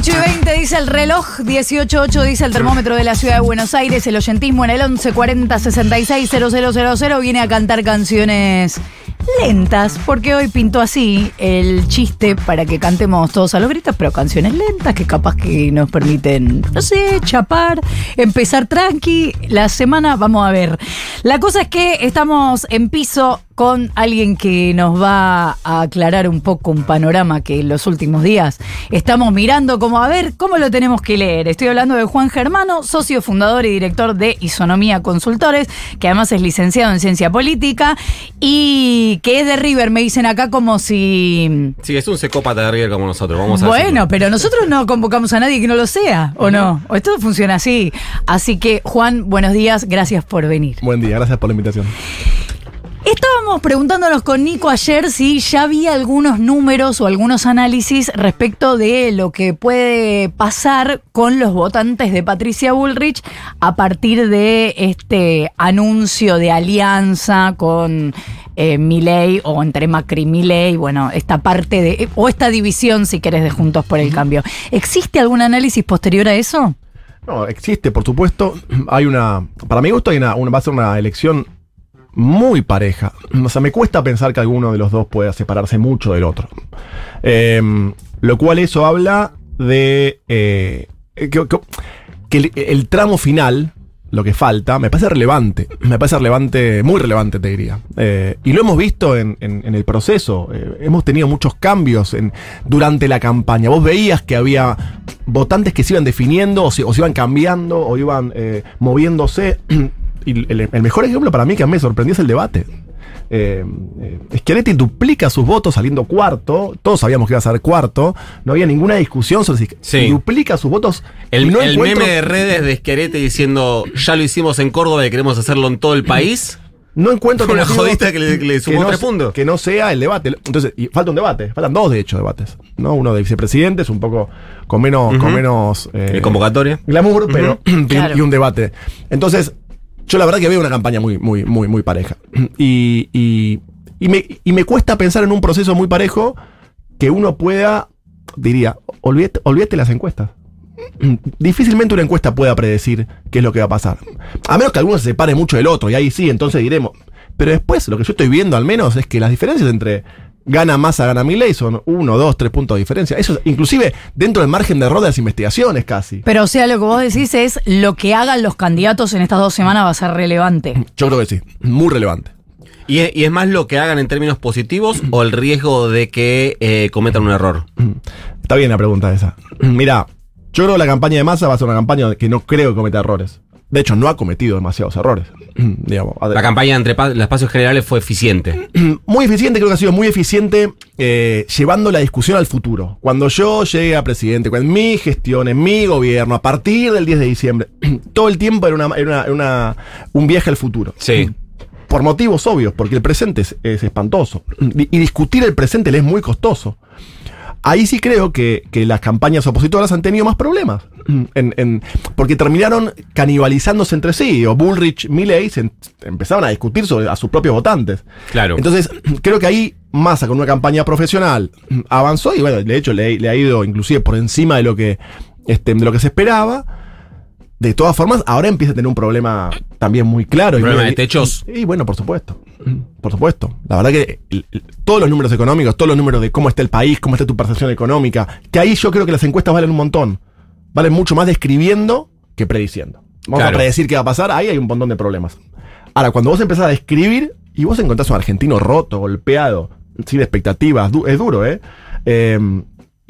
8 y 20 dice el reloj, 18.8 dice el termómetro de la ciudad de Buenos Aires, el oyentismo en el 1140 66 000 viene a cantar canciones lentas, porque hoy pintó así el chiste para que cantemos todos a los gritos, pero canciones lentas que capaz que nos permiten, no sé, chapar, empezar tranqui. La semana, vamos a ver. La cosa es que estamos en piso con alguien que nos va a aclarar un poco un panorama que en los últimos días estamos mirando como a ver cómo lo tenemos que leer. Estoy hablando de Juan Germano, socio fundador y director de Isonomía Consultores, que además es licenciado en Ciencia Política y que es de River, me dicen acá como si... Sí, es un secópata de River como nosotros, vamos a Bueno, decirlo. pero nosotros no convocamos a nadie que no lo sea, ¿o no? O esto funciona así. Así que, Juan, buenos días, gracias por venir. Buen día, gracias por la invitación. Estábamos preguntándonos con Nico ayer si ya había algunos números o algunos análisis respecto de lo que puede pasar con los votantes de Patricia Bullrich a partir de este anuncio de alianza con eh, Milei o entre Macri y Milei, bueno, esta parte de, o esta división, si querés, de Juntos por el Cambio. ¿Existe algún análisis posterior a eso? No, existe, por supuesto. Hay una. Para mi gusto, hay una, una- va a ser una elección muy pareja. O sea, me cuesta pensar que alguno de los dos pueda separarse mucho del otro. Eh, lo cual eso habla de. eh, que, el, tramo final, lo que falta, me parece relevante. Me parece relevante, muy relevante, te diría. Eh, y lo hemos visto en, el proceso. Eh, hemos tenido muchos cambios durante la campaña. Vos veías que había votantes que se iban definiendo, o se, iban cambiando, o iban moviéndose. Y el, el mejor ejemplo para mí que a mí me sorprendió es el debate. Eh, eh, Schiaretti duplica sus votos saliendo cuarto. Todos sabíamos que iba a ser cuarto. No había ninguna discusión sobre si Sí. duplica sus votos. El, y no el encuentro- meme de redes de Esquerete diciendo ya lo hicimos en Córdoba y queremos hacerlo en todo el país. No encuentro motivo jodita que le- que le sumó no, tres puntos. Que no sea el debate. Entonces, y falta un debate. Faltan dos, de hecho, debates. ¿no? Uno de vicepresidentes, un poco con menos, con menos eh, convocatoria. glamour, pero y un- Claro. y un debate. Entonces, yo la verdad que veo una campaña muy, muy, muy, muy pareja. Y, y, y me, y me cuesta pensar en un proceso muy parejo que uno pueda, diría, olvídate, olvídate las encuestas. Difícilmente una encuesta pueda predecir qué es lo que va a pasar. A menos que alguno se separe mucho del otro, y ahí sí, entonces diremos. Pero después, lo que yo estoy viendo al menos es que las diferencias entre gana Massa, gana Milei son uno, dos, tres puntos de diferencia. Eso es inclusive dentro del margen de error de las investigaciones casi. Pero o sea, lo que vos decís es lo que hagan los candidatos en estas dos semanas va a ser relevante. Yo creo que sí, muy relevante. ¿Y es, y es más lo que hagan en términos positivos o el riesgo de que eh, cometan un error? Está bien la pregunta esa. Mira, yo creo que la campaña de Massa va a ser una campaña que no creo que cometa errores. De hecho, no ha cometido demasiados errores. Digamos, La campaña entre los espacios generales fue eficiente. muy eficiente, creo que ha sido muy eficiente eh, llevando la discusión al futuro. Cuando yo llegue a presidente, con mi gestión, en mi gobierno, a partir del 10 de diciembre, todo el tiempo era, una, era una- un viaje al futuro. Sí. Por motivos obvios, porque el presente es, es espantoso. Y discutir el presente le es muy costoso. Ahí sí creo que, que las campañas opositoras han tenido más problemas. En- en- porque terminaron canibalizándose entre sí. O Bullrich, Milley se en- empezaron a discutir sobre a sus propios votantes. Claro. Entonces, creo que ahí Massa con una campaña profesional avanzó y bueno, de hecho le, le ha ido inclusive por encima de lo que, este, de lo que se esperaba. De todas formas, ahora empieza a tener un problema también muy claro. y ¿Problema muy- de techos? Y, bueno, por supuesto. Por supuesto. La verdad que el- el- todos los números económicos, todos los números de cómo está el país, cómo está tu percepción económica, que ahí yo creo que las encuestas valen un montón. Valen mucho más describiendo que prediciendo. Vamos Claro. a predecir qué va a pasar, ahí hay un montón de problemas. Ahora, cuando vos empezás a describir y vos encontrás un argentino roto, golpeado, sin expectativas, du- es duro, ¿eh? Eh,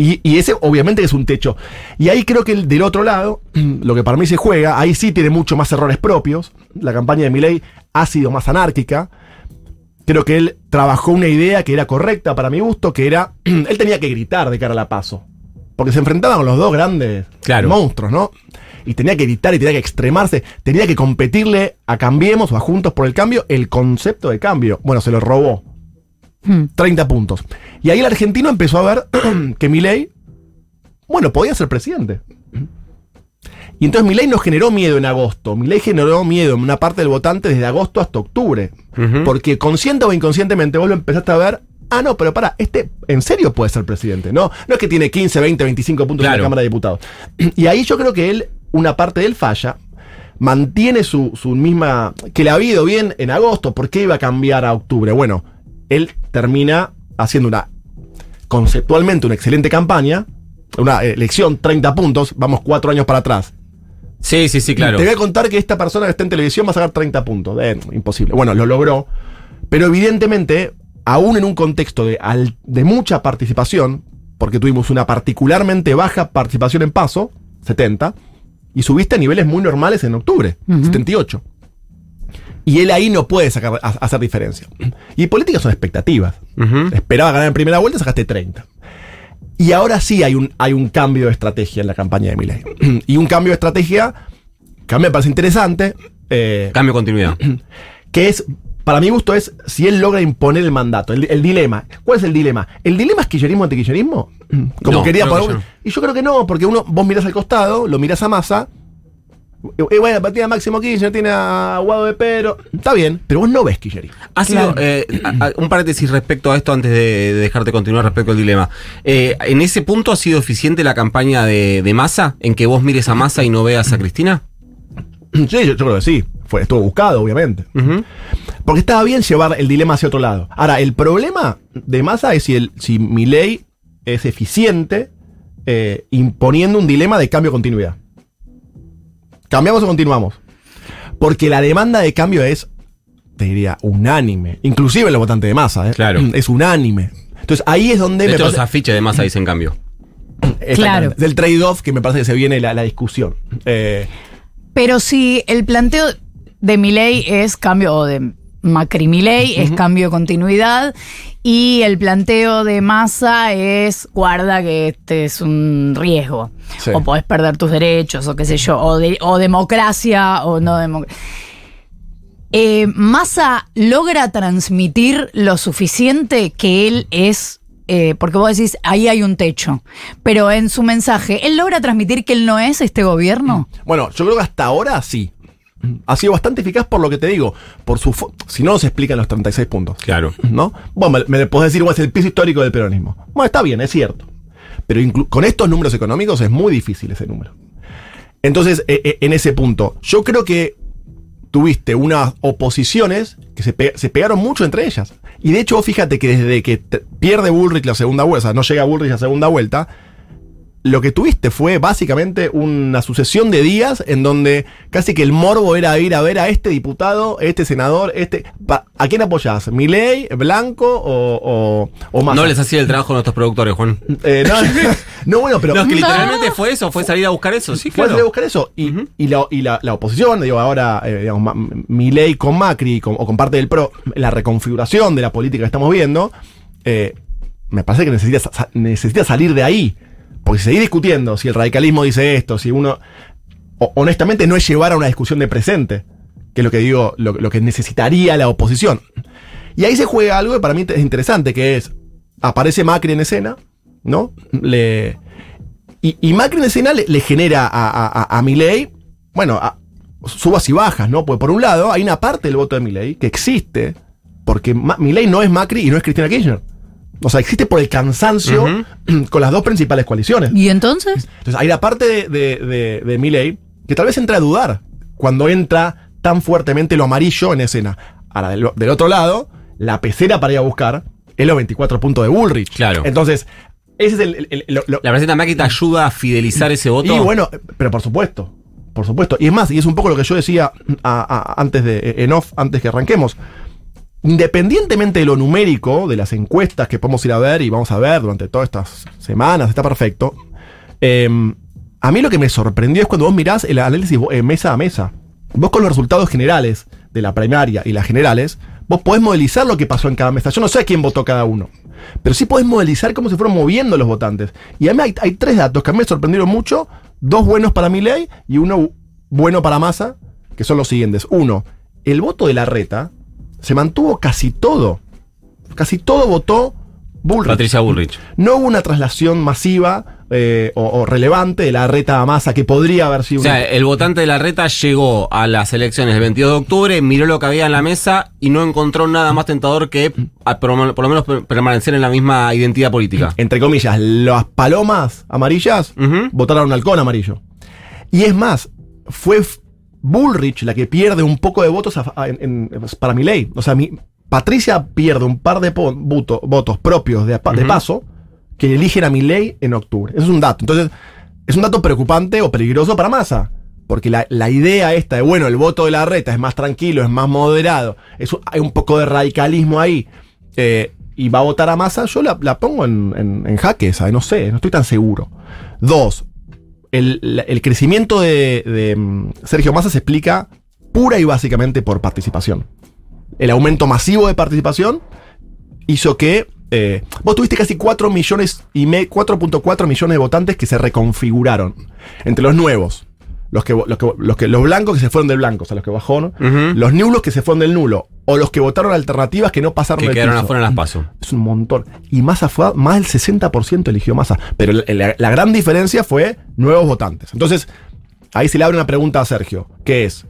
y, y ese obviamente es un techo. Y ahí creo que el del otro lado, lo que para mí se juega, ahí sí tiene mucho más errores propios. La campaña de Milei ha sido más anárquica. Creo que él trabajó una idea que era correcta para mi gusto, que era, él tenía que gritar de cara a la paso. Porque se enfrentaban con los dos grandes Claro. monstruos, ¿no? Y tenía que gritar y tenía que extremarse, tenía que competirle a Cambiemos o a Juntos por el Cambio el concepto de cambio. Bueno, se lo robó. Hmm. 30 puntos. Y ahí el argentino empezó a ver que Milei, bueno, podía ser presidente. Y entonces Milei no generó miedo en agosto. Milei generó miedo en una parte del votante desde agosto hasta octubre. Porque consciente o inconscientemente vos lo empezaste a ver ah, no, pero para, este en serio puede ser presidente. No, no es que tiene 15, 20, 25 puntos en la Cámara de Diputados. Y ahí yo creo que él, una parte de él falla, mantiene su, su misma. que le ha ido bien en agosto, ¿por qué iba a cambiar a octubre? Bueno, él termina haciendo una. conceptualmente una excelente campaña, una elección, 30 puntos, vamos cuatro años para atrás. Sí, sí, sí, claro. Te voy a contar que esta persona que está en televisión va a sacar 30 puntos. Eh, imposible. Bueno, lo logró. Pero evidentemente, aún en un contexto de, al- de mucha participación, porque tuvimos una particularmente baja participación en paso, 70, y subiste a niveles muy normales en octubre, 78. Y él ahí no puede sacar, ha- hacer diferencia. Y políticas son expectativas. Esperaba ganar en primera vuelta, sacaste 30. Y ahora sí hay un, hay un cambio de estrategia en la campaña de Milei. y un cambio de estrategia que a mí me parece interesante, eh, Cambio de continuidad. que es, para mi gusto, es si él logra imponer el mandato, el, el dilema. ¿Cuál es el dilema? ¿El dilema es kirchnerismo ante kirchnerismo? Como No, quería poner- no. Y yo creo que no, porque uno, vos mirás al costado, lo mirás a Massa, y bueno, tiene a Máximo Kirchner, tiene a Guado de Pedro, está bien, pero vos no ves kirchnerismo. Ha sido, Claro. eh, a- a- un paréntesis respecto a esto antes de, de dejarte continuar respecto al dilema. Eh, ¿En ese punto ha sido eficiente la campaña de, de Massa? ¿En que vos mires a Massa y no veas a Cristina? Sí, yo, yo creo que sí. Fue, estuvo buscado, obviamente. Porque estaba bien llevar el dilema hacia otro lado. Ahora, el problema de Massa es si, el, si Milei es eficiente eh, imponiendo un dilema de cambio de continuidad. ¿Cambiamos o continuamos? Porque la demanda de cambio es, te diría, unánime. Inclusive en los votantes de Massa. ¿eh? Claro. Es unánime. Entonces ahí es donde De me hecho, los afiches de Massa dicen cambio. Exactamente. Claro. Del trade-off que me parece que se viene la, la discusión. Eh, Pero si el planteo de Milei es cambio, o de Macri Milei es cambio de continuidad, y el planteo de Massa es guarda que este es un riesgo, Sí. o podés perder tus derechos, o qué sé yo, o, de- o democracia, o no democracia. Eh, Massa logra transmitir lo suficiente que él es, eh, porque vos decís, ahí hay un techo, pero en su mensaje, ¿él logra transmitir que él no es este gobierno? Bueno, yo creo que hasta ahora sí. Ha sido bastante eficaz por lo que te digo. Por su si no, se explican los 36 puntos. Claro. ¿No? Bueno, me, me podés decir cuál es el piso histórico del peronismo. Bueno, está bien, es cierto. Pero con estos números económicos es muy difícil ese número. Entonces, e- e- en ese punto, yo creo que tuviste unas oposiciones que se, pe- se pegaron mucho entre ellas. Y de hecho, fíjate que desde que pierde Bullrich la segunda vuelta, o sea, no llega Bullrich la segunda vuelta, lo que tuviste fue básicamente una sucesión de días en donde casi que el morbo era ir a ver a este diputado, este senador, este... ¿A quién apoyás? ¿Milei, Blanco o, o, o Massa? No les hacía el trabajo a nuestros productores, Juan. Eh, no, no, bueno, pero... No, es que No. literalmente fue eso, fue salir a buscar eso, sí, Fue claro. salir a buscar eso. Y, la, y la- la oposición, digo, ahora, eh, digamos, con Macri con- o con parte del PRO, la reconfiguración de la política que estamos viendo, eh, me parece que necesita, necesita salir de ahí. Porque si seguís discutiendo, si el radicalismo dice esto, si uno. honestamente, no es llevar a una discusión de presente, que es lo que digo, lo, que necesitaría la oposición. Y ahí se juega algo que para mí es interesante, que es. Aparece Macri en escena, ¿no? Le. Y, Macri en escena le, genera a, a, bueno, a- subas y bajas, ¿no? Porque por un lado hay una parte del voto de Milei que existe, porque Ma- Milei no es Macri y no es Cristina Kirchner. O sea, existe por el cansancio con las dos principales coaliciones. ¿Y entonces? Entonces hay la parte de, de, de, de Milei que tal vez entra a dudar cuando entra tan fuertemente lo amarillo en escena. Ahora, del, del otro lado, la pecera para ir a buscar es los 24 puntos de Bullrich. Claro. Entonces, ese es el... el- el- lo- lo- La presidenta Macri te ayuda a fidelizar ese voto. y bueno, pero por supuesto, por supuesto. Y es más, y es un poco lo que yo decía a- a- antes de, en off, antes que arranquemos. Independientemente de lo numérico, de las encuestas que podemos ir a ver y vamos a ver durante todas estas semanas, está perfecto. eh, a mí lo que me sorprendió es cuando vos mirás el análisis eh, mesa a mesa. Vos con los resultados generales de la primaria y las generales, vos podés modelizar lo que pasó en cada mesa. Yo no sé quién votó cada uno, pero sí podés modelizar cómo se fueron moviendo los votantes. Y a mí hay, hay tres datos que a mí me sorprendieron mucho, dos buenos para Milei y uno bueno para Massa, que son los siguientes. Uno, el voto de la reta se mantuvo casi todo. Casi todo votó Bullrich. Patricia Bullrich. No hubo una traslación masiva eh, o, o relevante de la reta a masa que podría haber sido O sea, una- el votante de la reta llegó a las elecciones del 22 de octubre, miró lo que había en la mesa y no encontró nada más tentador que a- por, por lo menos per- permanecer en la misma identidad política. entre comillas, las palomas amarillas Ujú. votaron a un halcón amarillo. Y es más, fue Bullrich la que pierde un poco de votos a- a- en- en- para mi ley. O sea, mi, Patricia pierde un par de po- votos propios de, paso que eligen a mi ley en octubre. Eso es un dato. Entonces, es un dato preocupante o peligroso para Massa. Porque la, la idea esta de, bueno, el voto de la reta es más tranquilo, es más moderado, hay un poco de radicalismo ahí, eh, y va a votar a Massa, yo la, la pongo en, en, en jaque esa, no sé, no estoy tan seguro. Dos, el, el crecimiento de, mm, Sergio Massa se explica pura y básicamente por participación. El aumento masivo de participación hizo que eh, vos tuviste casi 4 millones y me- 4.4 millones de votantes que se reconfiguraron entre los nuevos. Los que, los, que, los que los blancos que se fueron del blanco, o sea, los que bajó, ¿no? Ujú. los nulos que se fueron del nulo, o los que votaron alternativas que no pasaron Que del quedaron afuera en las pasos. Es un montón. Y Massa fue, más del 60% eligió Massa. Pero la, la- la gran diferencia fue nuevos votantes. Entonces, ahí se le abre una pregunta a Sergio, que es,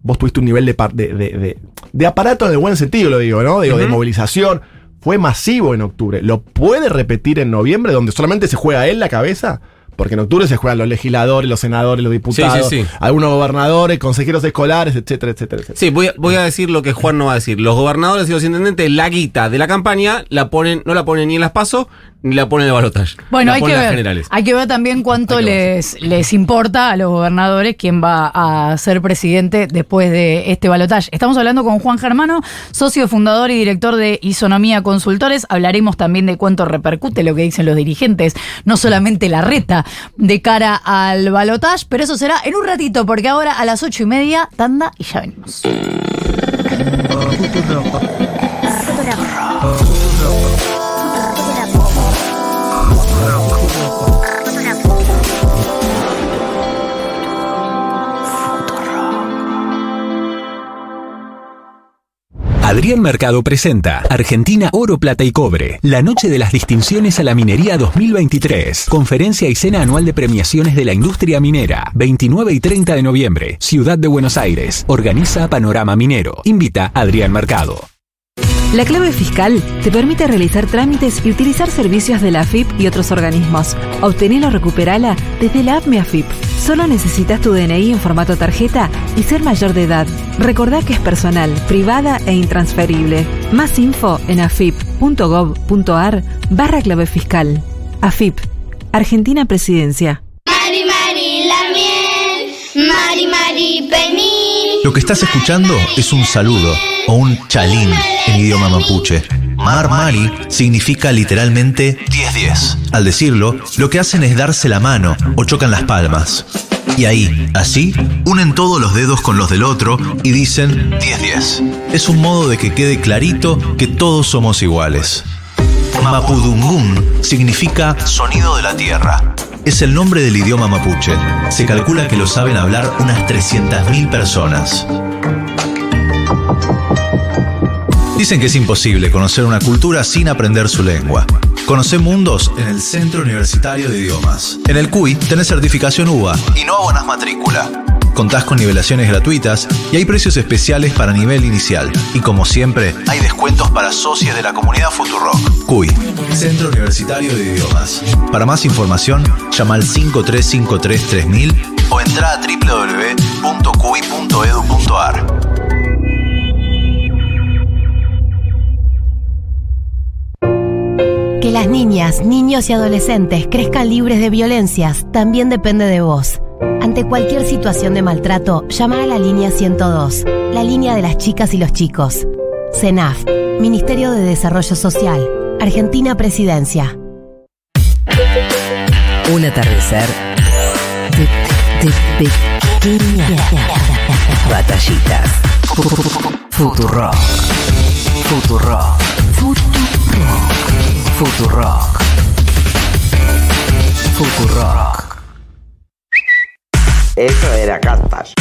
vos tuviste un nivel de, de, de- de- de aparato en el buen sentido, lo digo, ¿no? Digo, de movilización. Fue masivo en octubre. ¿Lo puede repetir en noviembre, donde solamente se juega él la cabeza? Porque en octubre se juegan los legisladores, los senadores, los diputados, Sí, sí, sí. algunos gobernadores, consejeros escolares, etcétera, etcétera, etcétera. Sí, voy a, voy a decir lo que Juan no va a decir. Los gobernadores y los intendentes, la guita de la campaña la ponen, no la ponen ni en las pasos ni la ponen en el balotaje. Bueno, la hay que, ver, generales. hay que ver también cuánto les, les importa a los gobernadores quién va a ser presidente después de este balotaje. Estamos hablando con Juan Germano, socio fundador y director de Isonomía Consultores. Hablaremos también de cuánto repercute lo que dicen los dirigentes, no solamente la reta de cara al balotaje, pero eso será en un ratito, porque ahora a las ocho y media, tanda y ya venimos. Adrián Mercado presenta Argentina Oro, Plata y Cobre, la noche de las distinciones a la minería 2023. Conferencia y cena anual de premiaciones de la industria minera, 29 y 30 de noviembre, Ciudad de Buenos Aires. Organiza Panorama Minero. Invita Adrián Mercado. La clave fiscal te permite realizar trámites y utilizar servicios de la AFIP y otros organismos. Obtenela o recuperala desde la app AFIP. Solo necesitas tu DNI en formato tarjeta y ser mayor de edad. Recordá que es personal, privada e intransferible. Más info en afip.gov.ar barra clave fiscal. AFIP. Argentina Presidencia. Mari Mari la miel, Mari Mari. Lo que estás escuchando es un saludo o un chalín en idioma mapuche. Mar Mari significa literalmente 10-10. Al decirlo, lo que hacen es darse la mano o chocan las palmas. Y ahí, así, unen todos los dedos con los del otro y dicen 10-10. Es un modo de que quede clarito que todos somos iguales. Mapudungún significa sonido de la tierra. Es el nombre del idioma mapuche. Se calcula que lo saben hablar unas 300.000 personas. Dicen que es imposible conocer una cultura sin aprender su lengua. Conoce mundos en el Centro Universitario de Idiomas. En el CUI tenés certificación UBA y no abonas matrícula. Contás con nivelaciones gratuitas y hay precios especiales para nivel inicial. Y como siempre, hay descuentos para socios de la comunidad Futurock. CUI, Centro Universitario de Idiomas. Para más información, llama al 53533000 o entra a www.cui.edu.ar. Que las niñas, niños y adolescentes crezcan libres de violencias también depende de vos. Ante cualquier situación de maltrato, llama a la línea 102, la línea de las chicas y los chicos. CENAF, Ministerio de Desarrollo Social, Argentina Presidencia. Un atardecer de, de pequeñas batallitas. Futurock. Futurock. Futurock. Futurock. Futurock. Eso era Castas.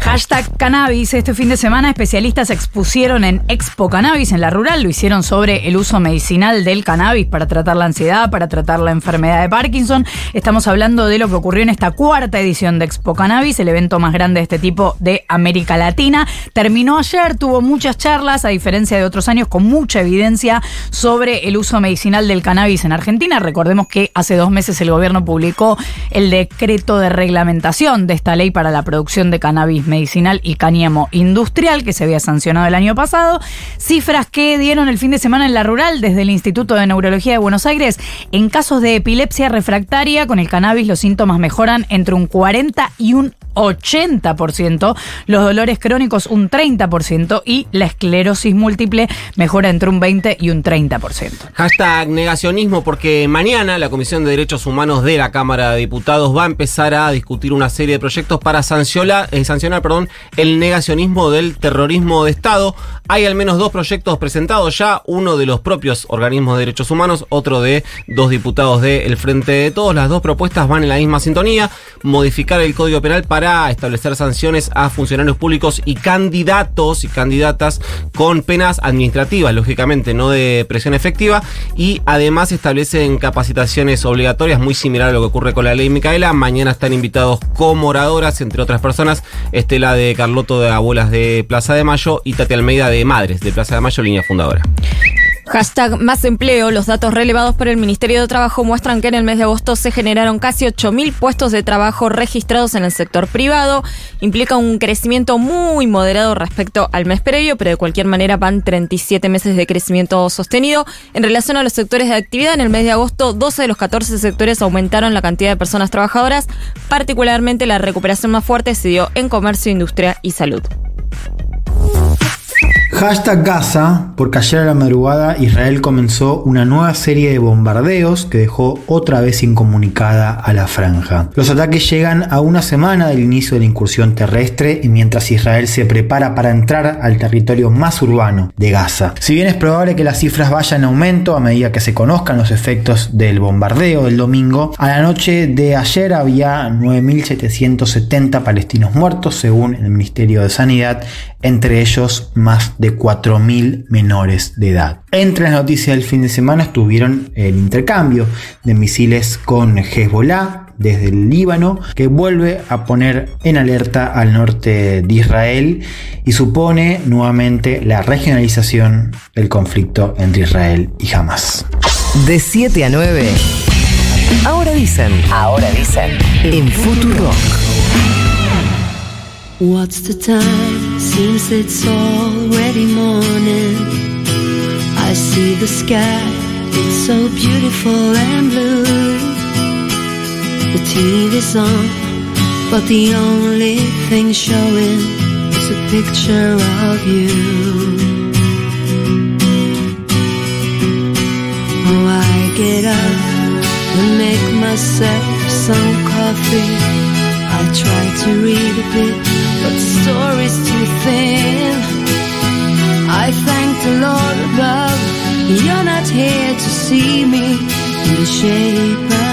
Hashtag cannabis. Este fin de semana especialistas expusieron en Expo Cannabis en la rural. Lo hicieron sobre el uso medicinal del cannabis para tratar la ansiedad, para tratar la enfermedad de Parkinson. Estamos hablando de lo que ocurrió en esta cuarta edición de Expo Cannabis, el evento más grande de este tipo de América Latina. Terminó ayer, tuvo muchas charlas, a diferencia de otros años, con mucha evidencia sobre el uso medicinal del cannabis en Argentina. Recordemos que hace dos meses el gobierno publicó el decreto de reglamentación de esta ley para la producción de cannabis medicinal y cáñamo industrial que se había sancionado el año pasado. Cifras que dieron el fin de semana en la rural desde el Instituto de Neurología de Buenos Aires. En casos de epilepsia refractaria, con el cannabis los síntomas mejoran entre un 40 y un 80%, los dolores crónicos un 30% y la esclerosis múltiple mejora entre un 20 y un 30%. Hashtag negacionismo porque mañana la Comisión de Derechos Humanos de la Cámara de Diputados va a empezar a discutir una serie de proyectos para sancionar, eh, sancionar el negacionismo del terrorismo de Estado. Hay al menos dos proyectos presentados ya, uno de los propios organismos de derechos humanos, otro de dos diputados del Frente de Todos. Las dos propuestas van en la misma sintonía, modificar el Código Penal para establecer sanciones a funcionarios públicos y candidatos y candidatas con penas administrativas, lógicamente, no de presión efectiva, y además establecen capacitaciones obligatorias, muy similar a lo que ocurre con la ley Micaela. Mañana están invitados como oradoras, entre otras personas, Estela de Carloto de Abuelas de Plaza de Mayo y Tati Almeida de Madres de Plaza de Mayo, línea fundadora. Hashtag más empleo. Los datos relevados por el Ministerio de Trabajo muestran que en el mes de agosto se generaron casi 8.000 puestos de trabajo registrados en el sector privado. Implica un crecimiento muy moderado respecto al mes previo, pero de cualquier manera van 37 meses de crecimiento sostenido. En relación a los sectores de actividad, en el mes de agosto 12 de los 14 sectores aumentaron la cantidad de personas trabajadoras. Particularmente la recuperación más fuerte se dio en comercio, industria y salud. Hashtag Gaza, porque ayer a la madrugada Israel comenzó una nueva serie de bombardeos que dejó otra vez incomunicada a la franja. Los ataques llegan a una semana del inicio de la incursión terrestre y mientras Israel se prepara para entrar al territorio más urbano de Gaza. Si bien es probable que las cifras vayan en aumento a medida que se conozcan los efectos del bombardeo del domingo, a la noche de ayer había 9.770 palestinos muertos según el Ministerio de Sanidad, entre ellos más de 4.000 menores de edad. Entre las noticias del fin de semana estuvieron el intercambio de misiles con Hezbollah desde el Líbano, que vuelve a poner en alerta al norte de Israel y supone nuevamente la regionalización del conflicto entre Israel y Hamas. De 7 a 9. Ahora dicen. Ahora dicen. En Futuro. What's the time? Seems it's already morning. I see the sky, it's so beautiful and blue. The TV's on, but the only thing showing is a picture of you. Oh, I get up and make myself some coffee. I try to read a bit, but the story's too thin. I thank the Lord above, you're not here to see me in the shape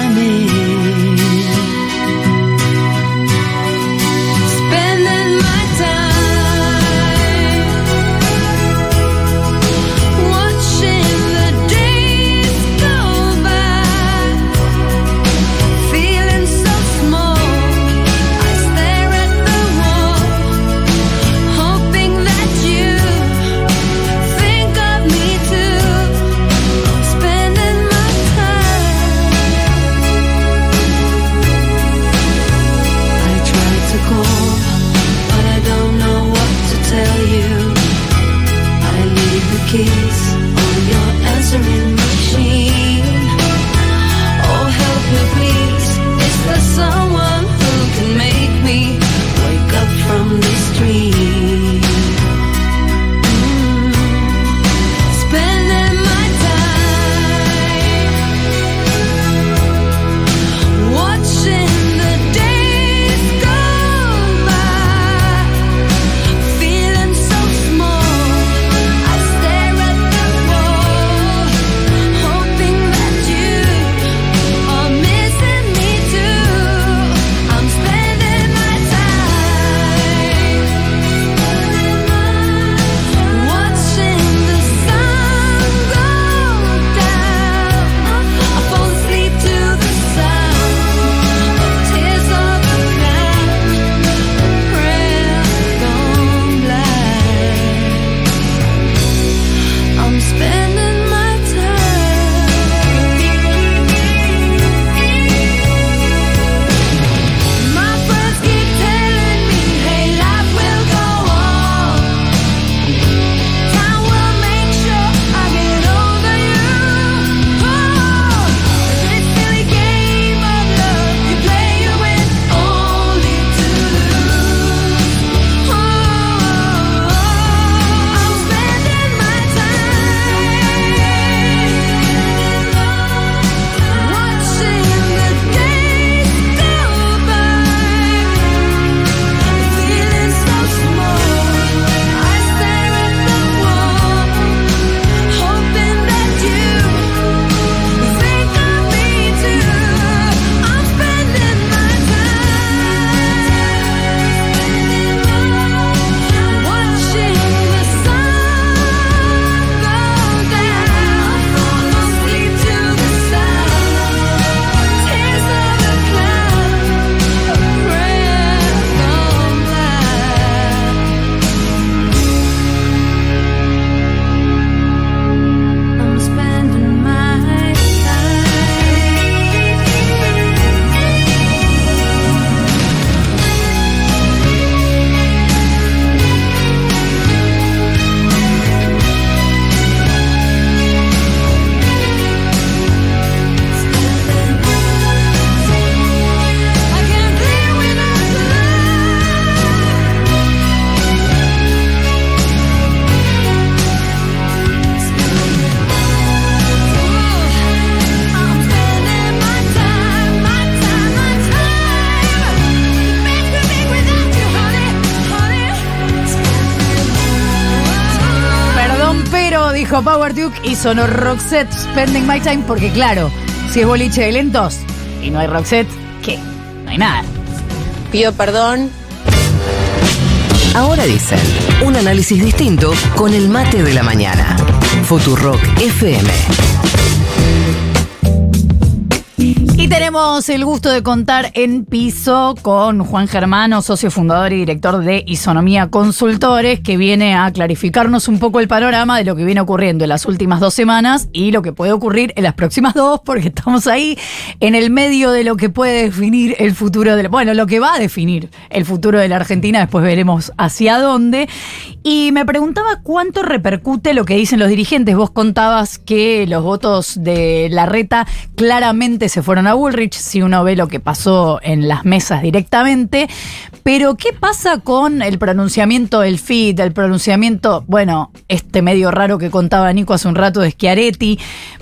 dijo Power Duke y sonó Roxette Spending My Time porque claro, si es boliche de lentos y no hay Roxette, ¿qué? No hay nada. Pido perdón. Ahora dicen, un análisis distinto con el mate de la mañana. Futurock FM. Y tenemos el gusto de contar en piso con Juan Germano, socio fundador y director de Isonomía Consultores, que viene a clarificarnos un poco el panorama de lo que viene ocurriendo en las últimas dos semanas y lo que puede ocurrir en las próximas dos, porque estamos ahí en el medio de lo que puede definir el futuro de la, bueno, lo que va a definir el futuro de la Argentina, después veremos hacia dónde. Y me preguntaba cuánto repercute lo que dicen los dirigentes. Vos contabas que los votos de la reta claramente se fueron a Bullrich, si uno ve lo que pasó en las mesas directamente. Pero, ¿qué pasa con el pronunciamiento del FIT, el pronunciamiento, bueno, este medio raro que contaba Nico hace un rato de Schiaretti?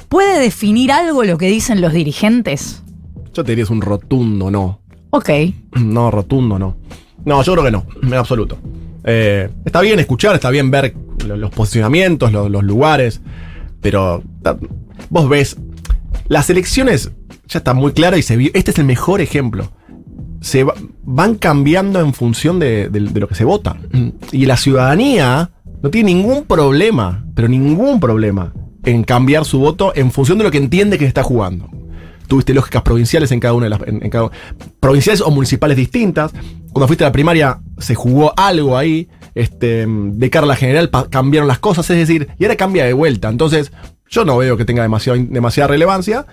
¿Puede definir algo lo que dicen los dirigentes? Yo te diría es un rotundo no. Ok. No, rotundo no. No, yo creo que no, en absoluto. Eh, está bien escuchar, está bien ver lo- los posicionamientos, lo- los lugares, pero vos ves, las elecciones ya está muy clara y se vio, este es el mejor ejemplo. Se va- van cambiando en función de, de- de lo que se vota. Y la ciudadanía no tiene ningún problema, pero ningún problema, en cambiar su voto en función de lo que entiende que se está jugando. Tuviste lógicas provinciales en cada una de las. en- en cada- provinciales o municipales distintas. Cuando fuiste a la primaria se jugó algo ahí. Este, de cara a la general pa- cambiaron las cosas, es decir, y ahora cambia de vuelta. Entonces, yo no veo que tenga demasiado, demasiada relevancia.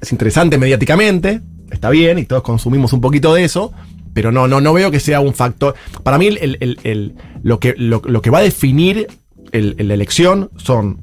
Es interesante mediáticamente, está bien, y todos consumimos un poquito de eso. Pero no, no, no veo que sea un factor. Para mí, el- el- el- lo, que, lo, lo que va a definir la elección son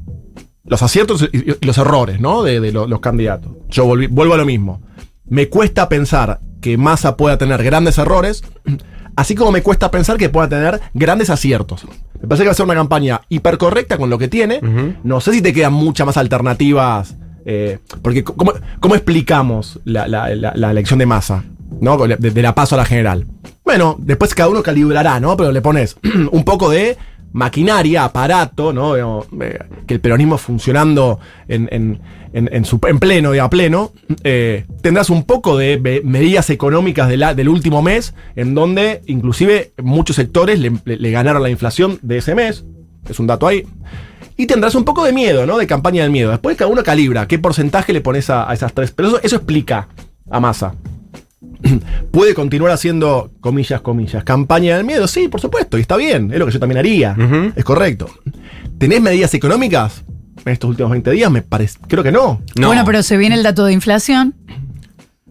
los aciertos y los errores, ¿no? De, de lo- los candidatos. Yo volví- vuelvo a lo mismo. Me cuesta pensar que Massa pueda tener grandes errores, así como me cuesta pensar que pueda tener grandes aciertos. Me parece que va a ser una campaña hipercorrecta con lo que tiene. No sé si te quedan muchas más alternativas. Eh, porque, ¿cómo, cómo explicamos la, la- la- elección de Massa? ¿No? De, de la paso a la general. Bueno, después cada uno calibrará, ¿no? Pero le pones un poco de maquinaria, aparato, ¿no? Eh, que el peronismo funcionando en, en- en- en su, en pleno y a pleno, eh, tendrás un poco de medidas económicas de del último mes, en donde inclusive muchos sectores le ganaron la inflación de ese mes, es un dato ahí. Y tendrás un poco de miedo, ¿no? De campaña del miedo. Después cada uno calibra qué porcentaje le pones a, a esas tres. Pero eso, eso explica a masa. ¿Puede continuar haciendo, comillas, comillas, campaña del miedo? Sí, por supuesto, y está bien, es lo que yo también haría. Es correcto. ¿Tenés medidas económicas en estos últimos 20 días? Me parece, creo que no. Bueno, pero se viene el dato de inflación.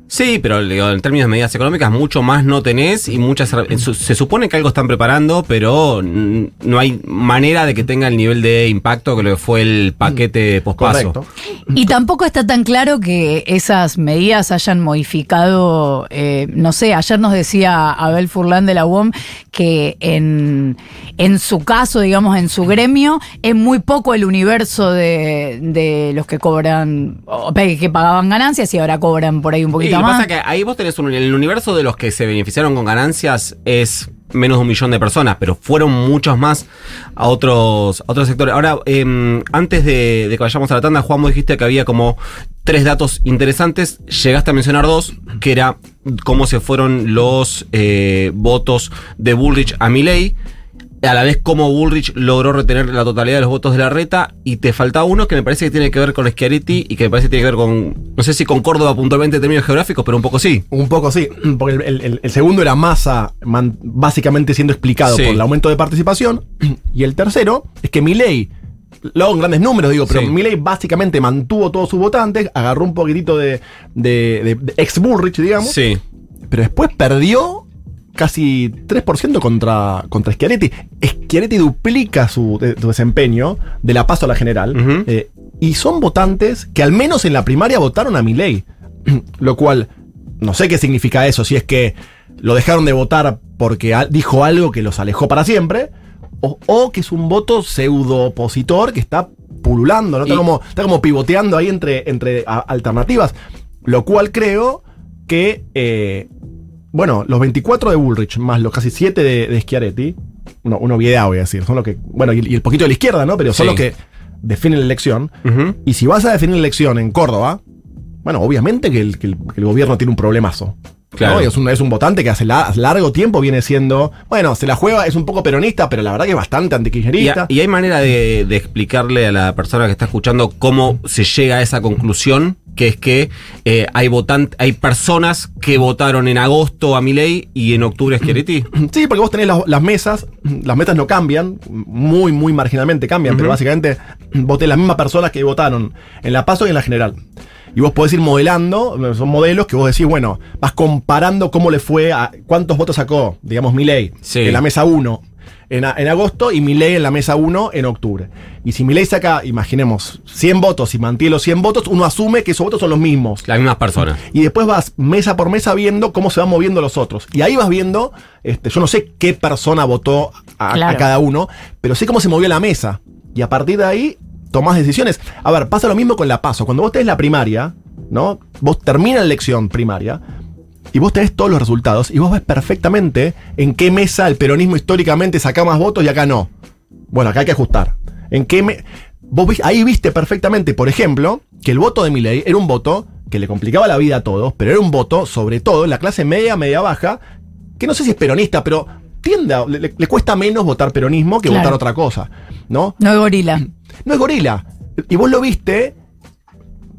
Sí, pero digo, en términos de medidas económicas, mucho más no tenés y muchas. Se supone que algo están preparando, pero mm, no hay manera de que tenga el nivel de impacto que lo que fue el paquete pospaso. Correcto. Y tampoco está tan claro que esas medidas hayan modificado, eh, no sé, ayer nos decía Abel Furlan de la UOM que en, en su caso, digamos, en su gremio, es muy poco el universo de, de los que cobran, o que pagaban ganancias y ahora cobran por ahí un Y poquito lo que pasa es que ahí vos tenés un, el universo de los que se beneficiaron con ganancias es menos de un millón de personas, pero fueron muchos más a otros, a otros sectores. Ahora, eh, antes de, de que vayamos a la tanda, Juan, vos dijiste que había como tres datos interesantes. Llegaste a mencionar dos, que era cómo se fueron los eh, votos de Bullrich a Milley. A la vez cómo Bullrich logró retener la totalidad de los votos de la reta y te falta uno que me parece que tiene que ver con Schiaretti y que me parece que tiene que ver con, no sé si con Córdoba puntualmente en términos geográficos, pero un poco sí. Un poco sí, porque el, el- el- el segundo era masa man- básicamente siendo explicado Sí. por el aumento de participación. Y el tercero es que Milei, lo hago en grandes números, digo, pero Sí. Milei básicamente mantuvo todos sus votantes, agarró un poquitito de, de- de- de ex Bullrich, digamos, Sí. pero después perdió casi 3% contra, contra Schiaretti. Schiaretti duplica su, de- su desempeño de la paso a la general. Eh, y son votantes que al menos en la primaria votaron a Milei. Lo cual, no sé qué significa eso, si es que lo dejaron de votar porque dijo algo que los alejó para siempre, o, o que es un voto pseudo opositor que está pululando, ¿no? Está, Y- como, está como pivoteando ahí entre, entre a- alternativas. Lo cual creo que, eh, bueno, los 24 de Bullrich más los casi 7 de, de Schiaretti, uno, uno obviedad voy a decir, son los que, bueno, y, y el poquito de la izquierda, ¿no? Pero son Sí. los que define la elección. Y si vas a definir la elección en Córdoba, bueno, obviamente que el, que el- que el gobierno tiene un problemazo. Claro. ¿no? Es, un, es un votante que hace la- largo tiempo viene siendo, bueno, se la juega, es un poco peronista, pero la verdad que es bastante Y, antikirchnerista. y hay manera de, de explicarle a la persona que está escuchando cómo se llega a esa conclusión, que es que eh, hay votant hay personas que votaron en agosto a Milei y en octubre a Schiaretti. Sí, porque vos tenés las, las mesas, las mesas no cambian, muy, muy marginalmente cambian, pero básicamente vos tenés las mismas personas que votaron en la PASO y en la general. Y vos podés ir modelando, son modelos que vos decís, bueno, vas comparando cómo le fue, a cuántos votos sacó, digamos, Milei Sí. en la mesa 1 en, en agosto y Milei en la mesa 1 en octubre. Y si Milei saca, imaginemos, 100 votos y mantiene los 100 votos, uno asume que esos votos son los mismos. Las mismas personas. Y después vas mesa por mesa viendo cómo se van moviendo los otros. Y ahí vas viendo, este, yo no sé qué persona votó a, cada uno, pero sé cómo se movió la mesa. Y a partir de ahí tomás decisiones. A ver, pasa lo mismo con la paso. Cuando vos tenés la primaria, ¿no? Vos terminas la elección primaria. Y vos tenés todos los resultados y vos ves perfectamente en qué mesa el peronismo históricamente saca más votos y acá no. Bueno, acá hay que ajustar. ¿En qué me... Vos ahí viste perfectamente, por ejemplo, que el voto de Milei era un voto que le complicaba la vida a todos, pero era un voto, sobre todo, en la clase media, media baja, que no sé si es peronista, pero tiende a- le, le- le cuesta menos votar peronismo que Claro. votar otra cosa, ¿no? No es gorila. No es gorila. Y vos lo viste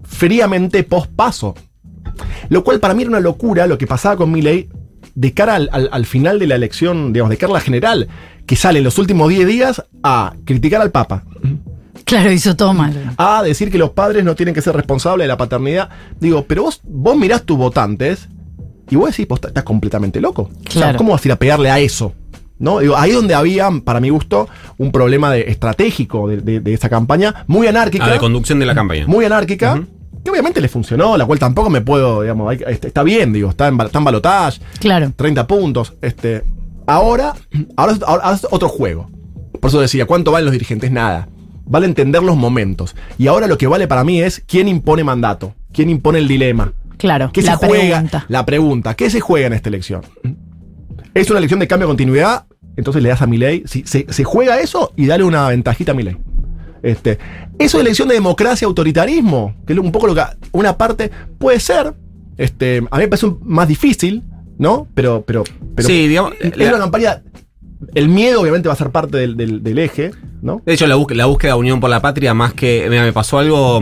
fríamente post paso. Lo cual para mí era una locura lo que pasaba con Milley de cara al, al- al final de la elección, digamos, de cara a la general, que sale en los últimos 10 días a criticar al Papa. Claro, hizo todo mal. A decir que los padres no tienen que ser responsables de la paternidad. Digo, pero vos, vos mirás tus votantes y vos decís, vos estás completamente loco. O sea, Claro. ¿Cómo vas a ir a pegarle a eso? ¿No? Digo, ahí donde había, para mi gusto, un problema de- estratégico de, de- de esa campaña, muy anárquica. Ah, de conducción de la campaña. Muy anárquica. Que obviamente le funcionó, la cual tampoco me puedo, digamos, hay- este, está bien, digo, está en, está en balotage, Claro. 30 puntos. Este, ahora, ahora, es- ahora es otro juego. Por eso decía, ¿cuánto valen los dirigentes? Nada. Vale entender los momentos. Y ahora lo que vale para mí es quién impone mandato, quién impone el dilema. Claro. ¿Qué la se juega? pregunta. La pregunta, ¿qué se juega en esta elección? ¿Es una elección de cambio de continuidad? Entonces le das a Milei. Si, se, se juega eso y dale una ventajita a Milei. Este, eso es elección de democracia, autoritarismo, que es un poco lo que una parte puede ser. Este, a mí me parece más difícil, ¿no? Pero, pero, pero Sí, digamos, es la- una campaña. El miedo, obviamente, va a ser parte del, del- del eje, ¿no? De hecho, la, la búsqueda de unión por la patria, más que. Mira, me pasó algo.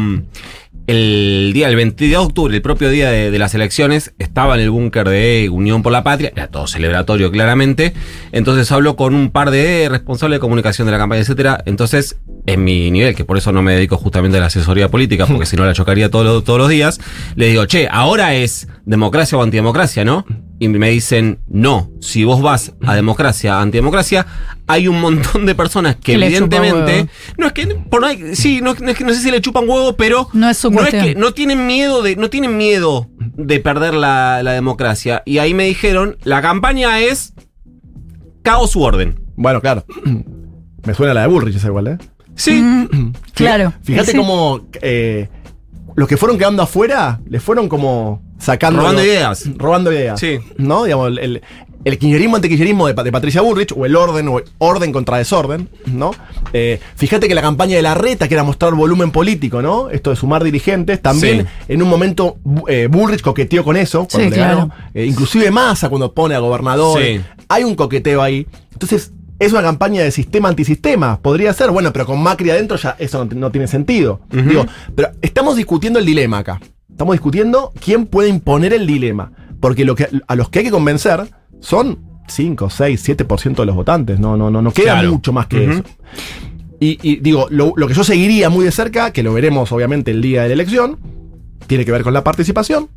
El día, el 22 de octubre, el propio día de, de las elecciones, estaba en el búnker de Unión por la Patria, era todo celebratorio claramente. Entonces hablo con un par de responsables de comunicación de la campaña, etcétera. Entonces, en mi nivel, que por eso no me dedico justamente a la asesoría política, porque si no la chocaría todos los- todos los días, le digo, che, ahora es democracia o antidemocracia, ¿no? Y me dicen, no, si vos vas a democracia, antidemocracia, hay un montón de personas que evidentemente no es que por no hay- sí, no, no es que no sé si le chupan huevo, pero No es su no es que no tienen miedo de no tienen miedo de perder la, la democracia y ahí me dijeron, la campaña es caos u orden. Bueno, claro. Me suena la de Bullrich esa igual, ¿eh? Sí. Mm, claro. Fíjate Sí. cómo eh, los que fueron quedando afuera le fueron como sacando. Robando ideas. Robando ideas. Sí. ¿No? Digamos, el, el, el kirchnerismo antikirchnerismo de, de Patricia Bullrich, o el orden, o el orden contra desorden, ¿no? Eh, fíjate que la campaña de la reta, que era mostrar volumen político, ¿no? Esto de sumar dirigentes, también Sí. en un momento eh, Bullrich coqueteó con eso, cuando Sí, le claro. ganó. Eh, inclusive Massa cuando pone a gobernador. Sí. Hay un coqueteo ahí. Entonces, es una campaña de sistema antisistema. Podría ser, bueno, pero con Macri adentro ya eso no, no tiene sentido. Digo, pero estamos discutiendo el dilema acá. Estamos discutiendo quién puede imponer el dilema. Porque lo que, a los que hay que convencer son 5, 6, 7% de los votantes. No, no, no, no queda Claro. mucho más que eso. Y, y digo, lo, lo que yo seguiría muy de cerca, que lo veremos obviamente el día de la elección, tiene que ver con la participación,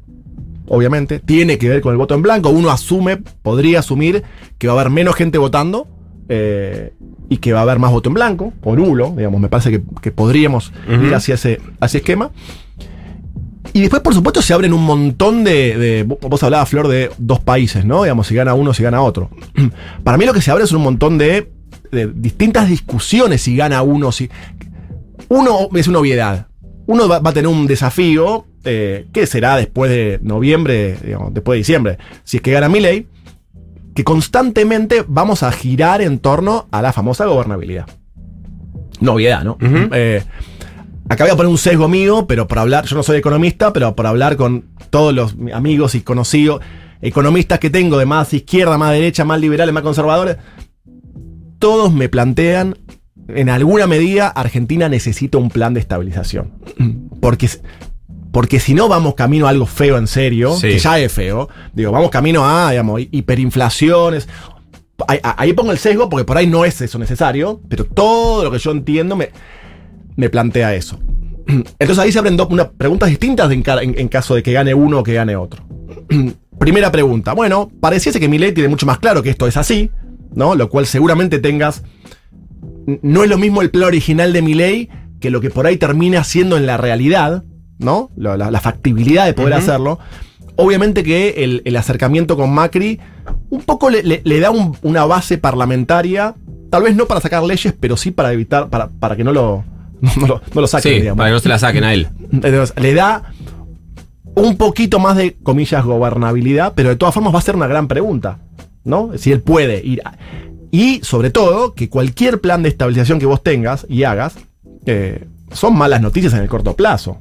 obviamente, tiene que ver con el voto en blanco. Uno asume, podría asumir que va a haber menos gente votando eh, y que va a haber más voto en blanco, por uno, digamos, me parece que, que podríamos ir hacia ese, hacia ese esquema. Y después, por supuesto, se abren un montón de, de- Vos hablabas, Flor, de dos países, ¿no? Digamos, si gana uno, si gana otro. Para mí lo que se abre es un montón de, de distintas discusiones si gana uno, si. Uno es una obviedad. Uno va, va a tener un desafío eh, que será después de noviembre, digamos, después de diciembre. Si es que gana Milley, que constantemente vamos a girar en torno a la famosa gobernabilidad. Novedad, ¿no? Ujú. Eh, acá voy a poner un sesgo mío, pero por hablar, yo no soy economista, pero por hablar con todos los amigos y conocidos economistas que tengo de más izquierda, más derecha, más liberales, más conservadores, todos me plantean, en alguna medida, Argentina necesita un plan de estabilización. Porque, porque si no vamos camino a algo feo en serio, Sí. que ya es feo, digo, vamos camino a, digamos, hiperinflaciones. Ahí, ahí pongo el sesgo porque por ahí no es eso necesario, pero todo lo que yo entiendo me, me plantea eso. Entonces ahí se abren dos unas preguntas distintas en, ca- en- en caso de que gane uno o que gane otro. Primera pregunta. Bueno, pareciese que mi ley tiene mucho más claro que esto es así, ¿no? Lo cual seguramente tengas. No es lo mismo el plan original de mi ley que lo que por ahí termina siendo en la realidad, ¿no? La, la factibilidad de poder hacerlo. Obviamente que el, el acercamiento con Macri un poco le, le- le da un- una base parlamentaria, tal vez no para sacar leyes, pero sí para evitar, para, para que no lo, no lo, no lo saquen, Sí, digamos. para que no se la saquen a él. Entonces, le da un poquito más de, comillas, gobernabilidad, pero de todas formas va a ser una gran pregunta, ¿no? Si él puede ir. a- y sobre todo, que cualquier plan de estabilización que vos tengas y hagas, eh, son malas noticias en el corto plazo.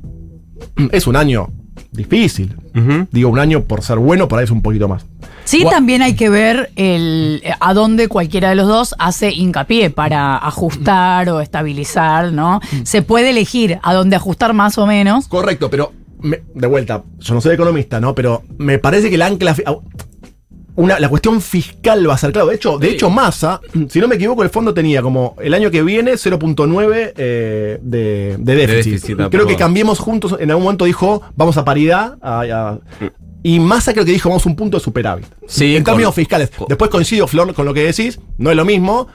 Es un año difícil. Digo, un año por ser bueno, por ahí es un poquito más. Sí, Gua- también hay que ver el, a dónde cualquiera de los dos hace hincapié para ajustar o estabilizar, ¿no? Se puede elegir a dónde ajustar más o menos. Correcto, pero me- de vuelta, yo no soy economista, ¿no? Pero me parece que el ancla. Una, la cuestión fiscal va a ser claro. De hecho, de hecho, Massa, si no me equivoco, el fondo tenía como el año que viene 0.9 eh, de, de déficit. déficit, Creo que cambiemos juntos. En algún momento dijo, vamos a paridad. a- a- y Massa creo que dijo, vamos a un punto de superávit. Sí, en con- términos fiscales. Después coincido, Flor, con lo que decís. No es lo mismo.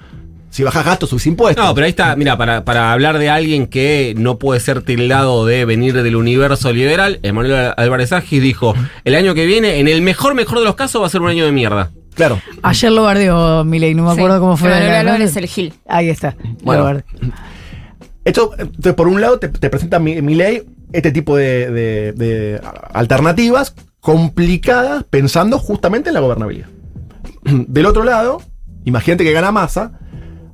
Si bajas gastos, sus impuestos. No, pero ahí está, mira, para, para hablar de alguien que no puede ser tildado de venir del universo liberal, Emanuel Álvarez Agis dijo, el año que viene, en el mejor, mejor de los casos, va a ser un año de mierda. Claro. Ayer lo bardeó Milei, no me acuerdo Sí, cómo fue. Emanuel Álvarez el Gil. Ahí está. Bueno. Esto, entonces, por un lado, te, te presenta mi, mi ley este tipo de, de- de alternativas complicadas pensando justamente en la gobernabilidad. Del otro lado, imagínate que gana masa,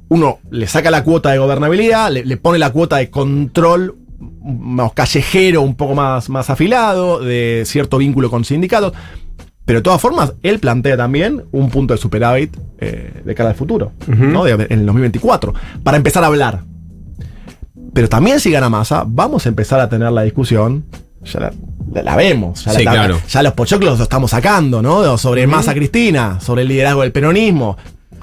uno le saca la cuota de gobernabilidad, le, le pone la cuota de control más callejero, un poco más, más afilado, de cierto vínculo con sindicatos. Pero de todas formas, él plantea también un punto de superávit eh, de cara al futuro, ¿no? De- en el 2024, para empezar a hablar. Pero también si gana masa, vamos a empezar a tener la discusión. Ya la, la- la vemos. Ya, Sí, la- claro. ya los pochoclos los estamos sacando, ¿no? Sobre masa Cristina, sobre el liderazgo del peronismo,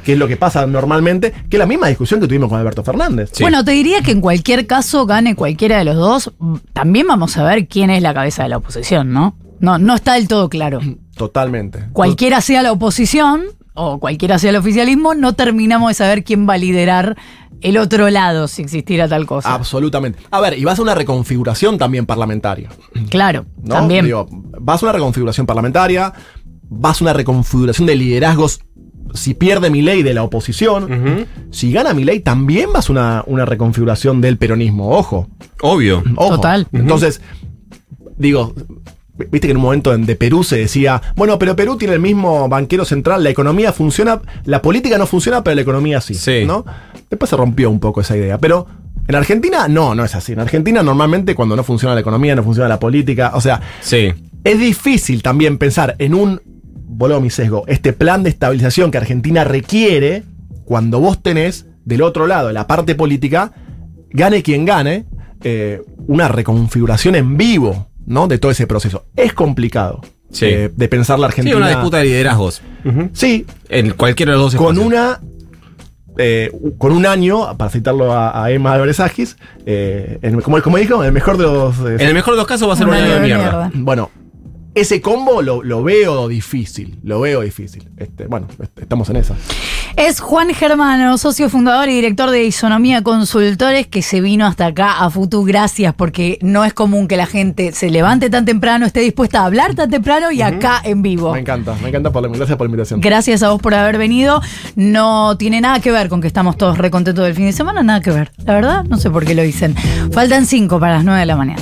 que es lo que pasa normalmente, que es la misma discusión que tuvimos con Alberto Fernández. Bueno, te diría que en cualquier caso gane cualquiera de los dos, mm, también vamos a ver quién es la cabeza de la oposición, ¿no? No, no está del todo claro. Totalmente. Cualquiera sea la oposición o cualquiera sea el oficialismo, no terminamos de saber quién va a liderar el otro lado si existiera tal cosa. Absolutamente. A ver, y vas a una reconfiguración también parlamentaria. Claro, ¿no? también. Digo, vas a una reconfiguración parlamentaria, vas a una reconfiguración de liderazgos. Si pierde mi ley de la oposición, si gana mi ley, también vas a una, una reconfiguración del peronismo. Ojo. Obvio. Ojo. Total. Entonces, digo, viste que en un momento en- de Perú se decía, bueno, pero Perú tiene el mismo banquero central, la economía funciona, la política no funciona, pero la economía sí. Sí. ¿no? Después se rompió un poco esa idea. Pero en Argentina, no, no es así. En Argentina, normalmente, cuando no funciona la economía, no funciona la política. O sea, Sí. es difícil también pensar en un, a mi sesgo, este plan de estabilización que Argentina requiere cuando vos tenés del otro lado, de la parte política, gane quien gane, eh, una reconfiguración en vivo, ¿no? De todo ese proceso. Es complicado Sí. eh, de pensar la Argentina. Sí, una disputa de liderazgos. Sí, En cualquiera de los dos con espacios. una. eh, con un año, para citarlo a, a Emma Álvarez Agis, eh, como, como dijo, en el mejor de los. eh, En el mejor de los casos va a ser un año de mierda. bueno, ese combo lo, lo veo difícil. Lo veo difícil. Este, bueno, est- estamos en esa. Es Juan Germano, socio fundador y director de Isonomía Consultores, que se vino hasta acá a Futu. Gracias, porque no es común que la gente se levante tan temprano, esté dispuesta a hablar tan temprano y acá en vivo. Me encanta, me encanta por la, gracias por la invitación. Gracias a vos por haber venido. No tiene nada que ver con que estamos todos recontentos del fin de semana, nada que ver. La verdad, no sé por qué lo dicen. Faltan cinco para las nueve de la mañana.